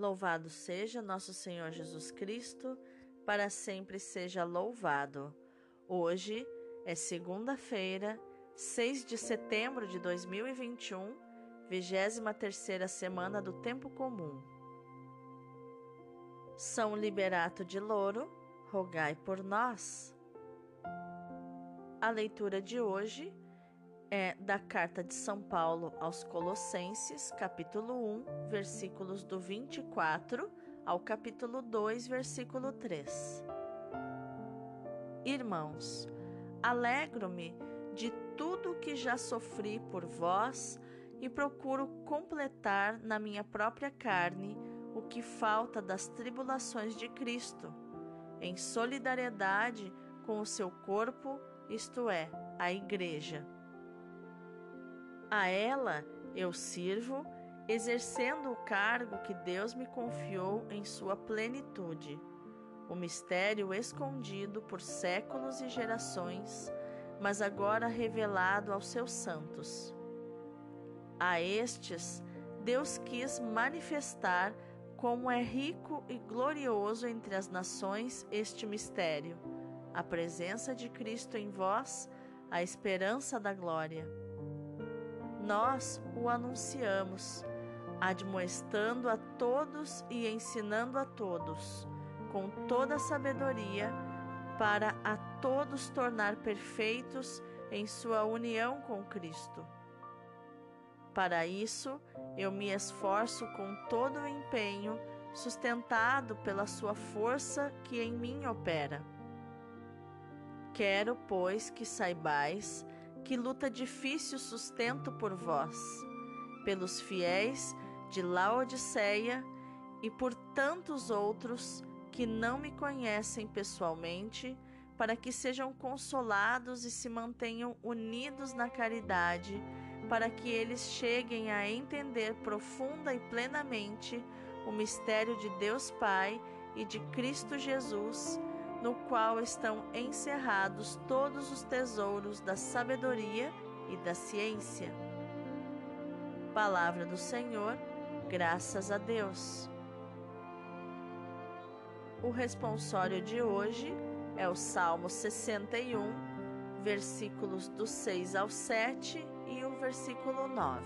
Louvado seja nosso Senhor Jesus Cristo, para sempre seja louvado. Hoje é segunda-feira, 6 de setembro de 2021, 23 semana do Tempo Comum. São Liberato de Louro, rogai por nós. A leitura de hoje é da carta de São Paulo aos Colossenses, capítulo 1, versículos do 24 ao capítulo 2, versículo 3. Irmãos, alegro-me de tudo que já sofri por vós e procuro completar na minha própria carne o que falta das tribulações de Cristo, em solidariedade com o seu corpo, isto é, a Igreja a ela eu sirvo, exercendo o cargo que Deus me confiou em sua plenitude, o mistério escondido por séculos e gerações, mas agora revelado aos seus santos. A estes, Deus quis manifestar como é rico e glorioso entre as nações este mistério, a presença de Cristo em vós, a esperança da glória nós o anunciamos, admoestando a todos e ensinando a todos, com toda sabedoria, para a todos tornar perfeitos em sua união com Cristo. Para isso, eu me esforço com todo o empenho, sustentado pela sua força que em mim opera. Quero, pois, que saibais que luta difícil sustento por vós, pelos fiéis de Laodiceia e por tantos outros que não me conhecem pessoalmente, para que sejam consolados e se mantenham unidos na caridade, para que eles cheguem a entender profunda e plenamente o mistério de Deus Pai e de Cristo Jesus no qual estão encerrados todos os tesouros da sabedoria e da ciência. Palavra do Senhor, graças a Deus. O responsório de hoje é o Salmo 61, versículos do 6 ao 7 e o versículo 9.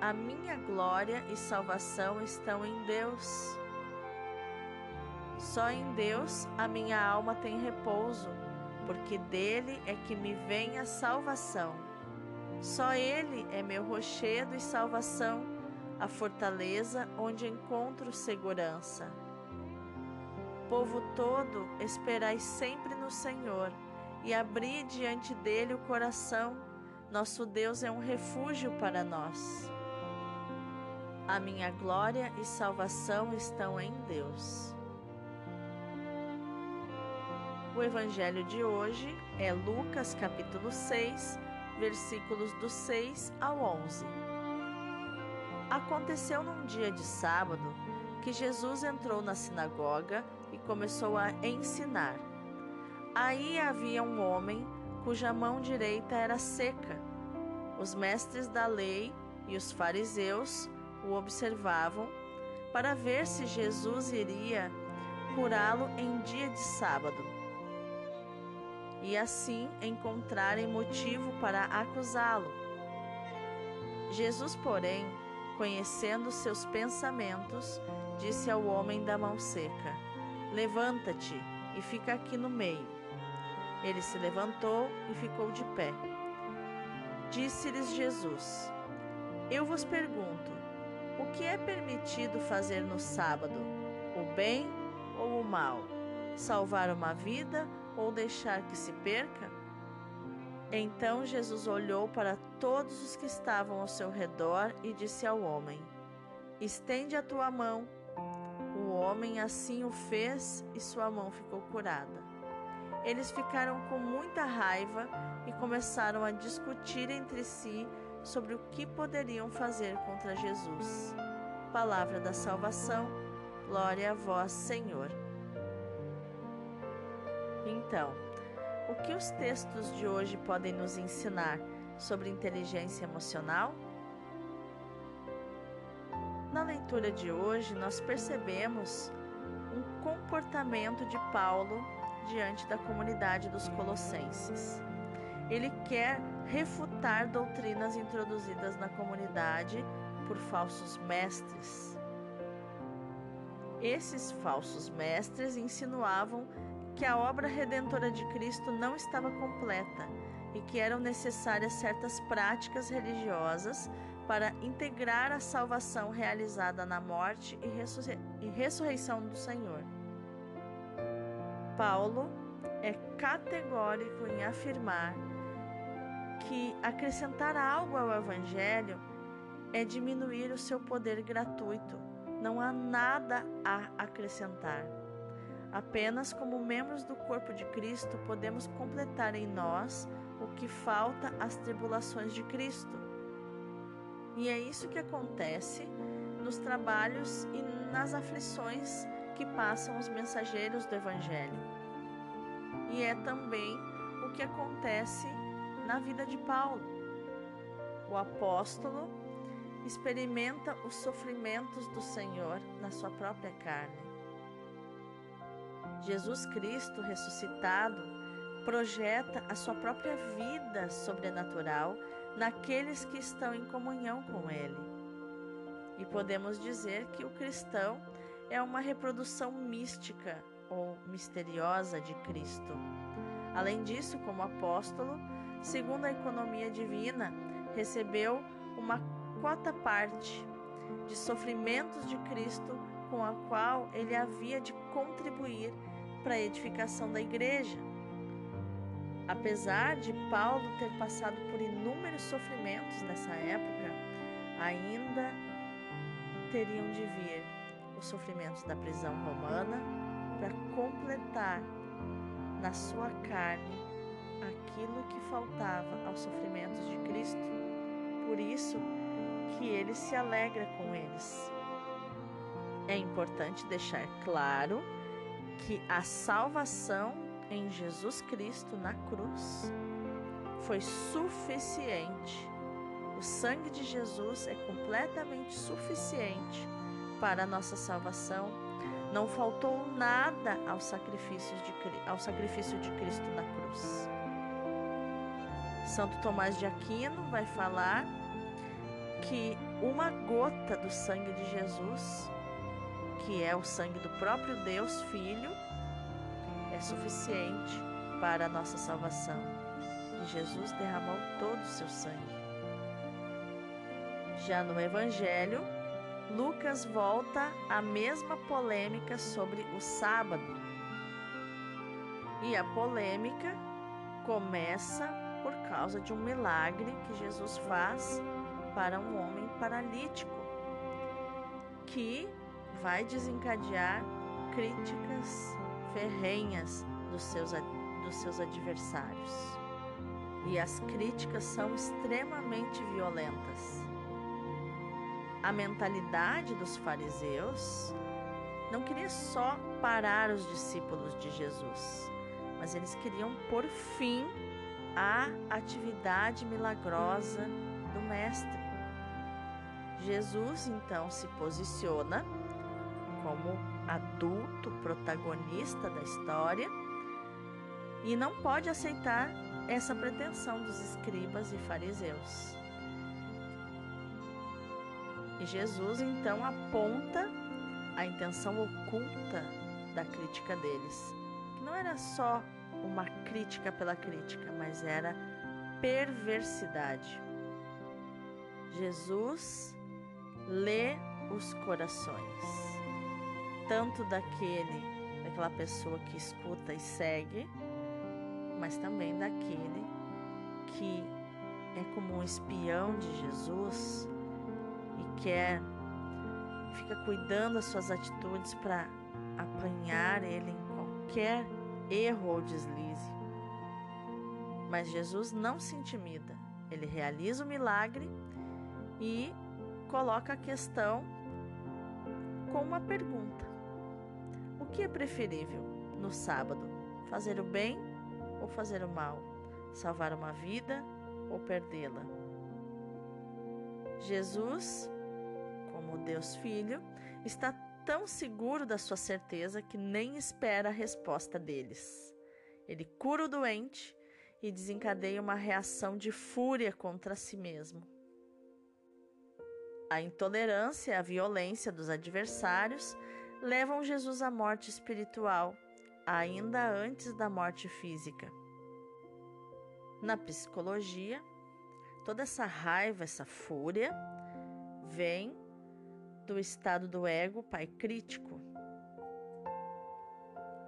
A minha glória e salvação estão em Deus só em Deus a minha alma tem repouso, porque dele é que me vem a salvação. Só ele é meu rochedo e salvação, a fortaleza onde encontro segurança. Povo todo, esperai sempre no Senhor e abri diante dele o coração. Nosso Deus é um refúgio para nós. A minha glória e salvação estão em Deus. O evangelho de hoje é Lucas capítulo 6, versículos do 6 ao 11. Aconteceu num dia de sábado que Jesus entrou na sinagoga e começou a ensinar. Aí havia um homem cuja mão direita era seca. Os mestres da lei e os fariseus o observavam para ver se Jesus iria curá-lo em dia de sábado e assim encontrarem motivo para acusá-lo. Jesus, porém, conhecendo seus pensamentos, disse ao homem da mão seca: Levanta-te e fica aqui no meio. Ele se levantou e ficou de pé. Disse-lhes Jesus: Eu vos pergunto, o que é permitido fazer no sábado, o bem ou o mal? Salvar uma vida ou deixar que se perca? Então Jesus olhou para todos os que estavam ao seu redor e disse ao homem: Estende a tua mão. O homem assim o fez e sua mão ficou curada. Eles ficaram com muita raiva e começaram a discutir entre si sobre o que poderiam fazer contra Jesus. Palavra da salvação, glória a vós, Senhor. Então, o que os textos de hoje podem nos ensinar sobre inteligência emocional? Na leitura de hoje, nós percebemos um comportamento de Paulo diante da comunidade dos Colossenses. Ele quer refutar doutrinas introduzidas na comunidade por falsos mestres. Esses falsos mestres insinuavam que a obra redentora de Cristo não estava completa e que eram necessárias certas práticas religiosas para integrar a salvação realizada na morte e, e ressurreição do Senhor. Paulo é categórico em afirmar que acrescentar algo ao Evangelho é diminuir o seu poder gratuito. Não há nada a acrescentar. Apenas como membros do corpo de Cristo podemos completar em nós o que falta às tribulações de Cristo. E é isso que acontece nos trabalhos e nas aflições que passam os mensageiros do Evangelho. E é também o que acontece na vida de Paulo. O apóstolo experimenta os sofrimentos do Senhor na sua própria carne. Jesus Cristo ressuscitado projeta a sua própria vida sobrenatural naqueles que estão em comunhão com Ele. E podemos dizer que o cristão é uma reprodução mística ou misteriosa de Cristo. Além disso, como apóstolo, segundo a economia divina, recebeu uma quota parte de sofrimentos de Cristo com a qual ele havia de contribuir para a edificação da igreja. Apesar de Paulo ter passado por inúmeros sofrimentos nessa época, ainda teriam de vir os sofrimentos da prisão romana para completar na sua carne aquilo que faltava aos sofrimentos de Cristo. Por isso que ele se alegra com eles. É importante deixar claro que a salvação em Jesus Cristo na cruz foi suficiente. O sangue de Jesus é completamente suficiente para a nossa salvação. Não faltou nada ao sacrifício de, ao sacrifício de Cristo na cruz. Santo Tomás de Aquino vai falar que uma gota do sangue de Jesus que é o sangue do próprio Deus Filho, é suficiente para a nossa salvação. E Jesus derramou todo o seu sangue. Já no Evangelho, Lucas volta à mesma polêmica sobre o sábado. E a polêmica começa por causa de um milagre que Jesus faz para um homem paralítico, que vai desencadear críticas ferrenhas dos seus, dos seus adversários. E as críticas são extremamente violentas. A mentalidade dos fariseus não queria só parar os discípulos de Jesus, mas eles queriam pôr fim à atividade milagrosa do Mestre. Jesus então se posiciona como adulto protagonista da história e não pode aceitar essa pretensão dos escribas e fariseus. E Jesus então aponta a intenção oculta da crítica deles, que não era só uma crítica pela crítica, mas era perversidade. Jesus lê os corações tanto daquele, daquela pessoa que escuta e segue, mas também daquele que é como um espião de Jesus e quer fica cuidando das suas atitudes para apanhar ele em qualquer erro ou deslize. Mas Jesus não se intimida. Ele realiza o milagre e coloca a questão com uma pergunta: que é preferível no sábado? Fazer o bem ou fazer o mal? Salvar uma vida ou perdê-la? Jesus, com como Deus Filho, está tão seguro da sua certeza que nem espera a resposta deles. Ele cura o doente e desencadeia uma reação de fúria contra si mesmo. A intolerância e a violência dos adversários levam Jesus à morte espiritual, ainda antes da morte física. Na psicologia, toda essa raiva, essa fúria, vem do estado do ego pai crítico,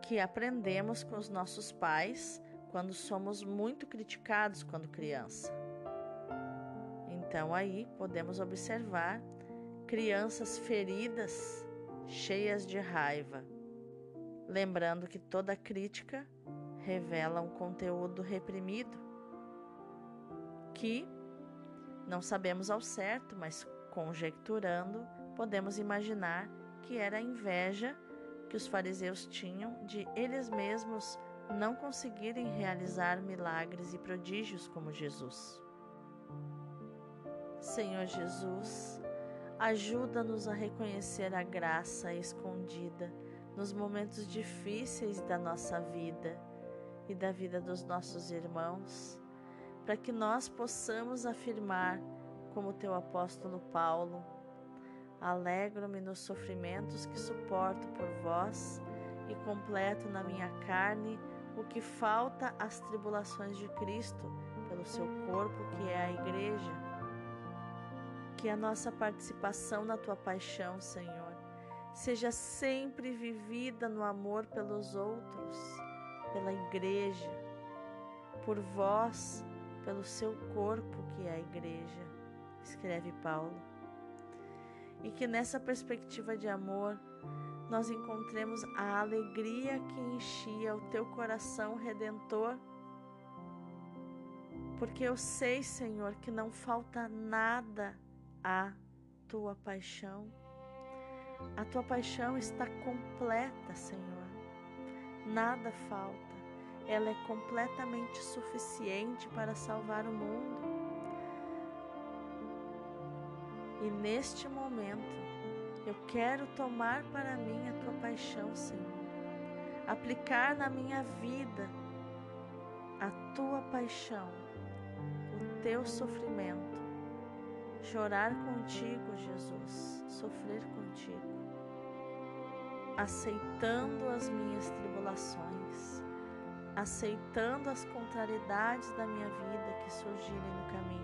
que aprendemos com os nossos pais quando somos muito criticados quando criança. Então aí podemos observar crianças feridas, cheias de raiva, lembrando que toda crítica revela um conteúdo reprimido que não sabemos ao certo, mas conjecturando, podemos imaginar que era a inveja que os fariseus tinham de eles mesmos não conseguirem realizar milagres e prodígios como Jesus. Senhor Jesus, ajuda-nos a reconhecer a graça escondida nos momentos difíceis da nossa vida e da vida dos nossos irmãos, para que nós possamos afirmar, como teu apóstolo Paulo, alegro-me nos sofrimentos que suporto por vós e completo na minha carne o que falta às tribulações de Cristo pelo seu corpo, que é a Igreja que a nossa participação na tua paixão, Senhor, seja sempre vivida no amor pelos outros, pela igreja, por vós, pelo seu corpo que é a igreja, escreve Paulo. E que nessa perspectiva de amor nós encontremos a alegria que enchia o teu coração redentor. Porque eu sei, Senhor, que não falta nada a tua paixão. A tua paixão está completa, Senhor. Nada falta. Ela é completamente suficiente para salvar o mundo. E neste momento, eu quero tomar para mim a tua paixão, Senhor. Aplicar na minha vida a tua paixão, o teu sofrimento chorar contigo, Jesus, sofrer contigo, aceitando as minhas tribulações, aceitando as contrariedades da minha vida que surgirem no caminho,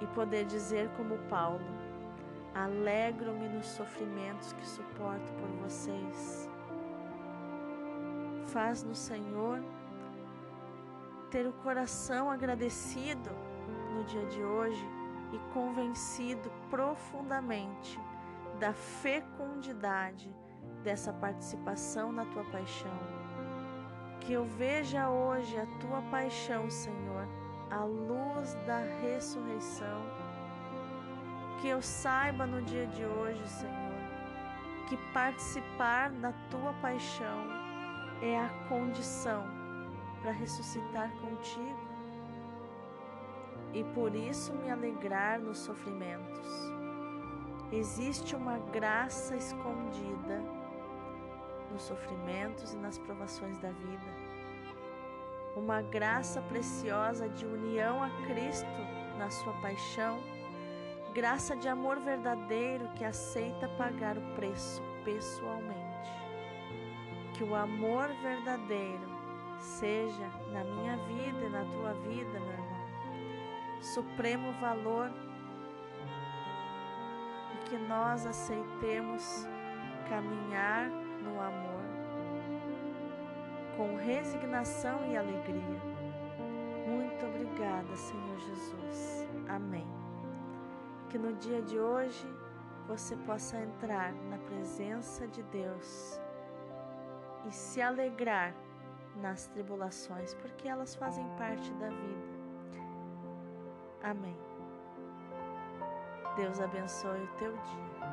e poder dizer como Paulo: alegro-me nos sofrimentos que suporto por vocês. Faz no Senhor ter o coração agradecido no dia de hoje e convencido profundamente da fecundidade dessa participação na tua paixão. Que eu veja hoje a tua paixão, Senhor, à luz da ressurreição. Que eu saiba no dia de hoje, Senhor, que participar da tua paixão é a condição para ressuscitar contigo e por isso me alegrar nos sofrimentos. Existe uma graça escondida nos sofrimentos e nas provações da vida. Uma graça preciosa de união a Cristo na sua paixão, graça de amor verdadeiro que aceita pagar o preço pessoalmente. Que o amor verdadeiro seja na minha vida e na tua vida, meu irmão supremo valor e que nós aceitemos caminhar no amor com resignação e alegria. Muito obrigada, Senhor Jesus. Amém. Que no dia de hoje você possa entrar na presença de Deus e se alegrar nas tribulações, porque elas fazem parte da vida. Amém. Deus abençoe o teu dia.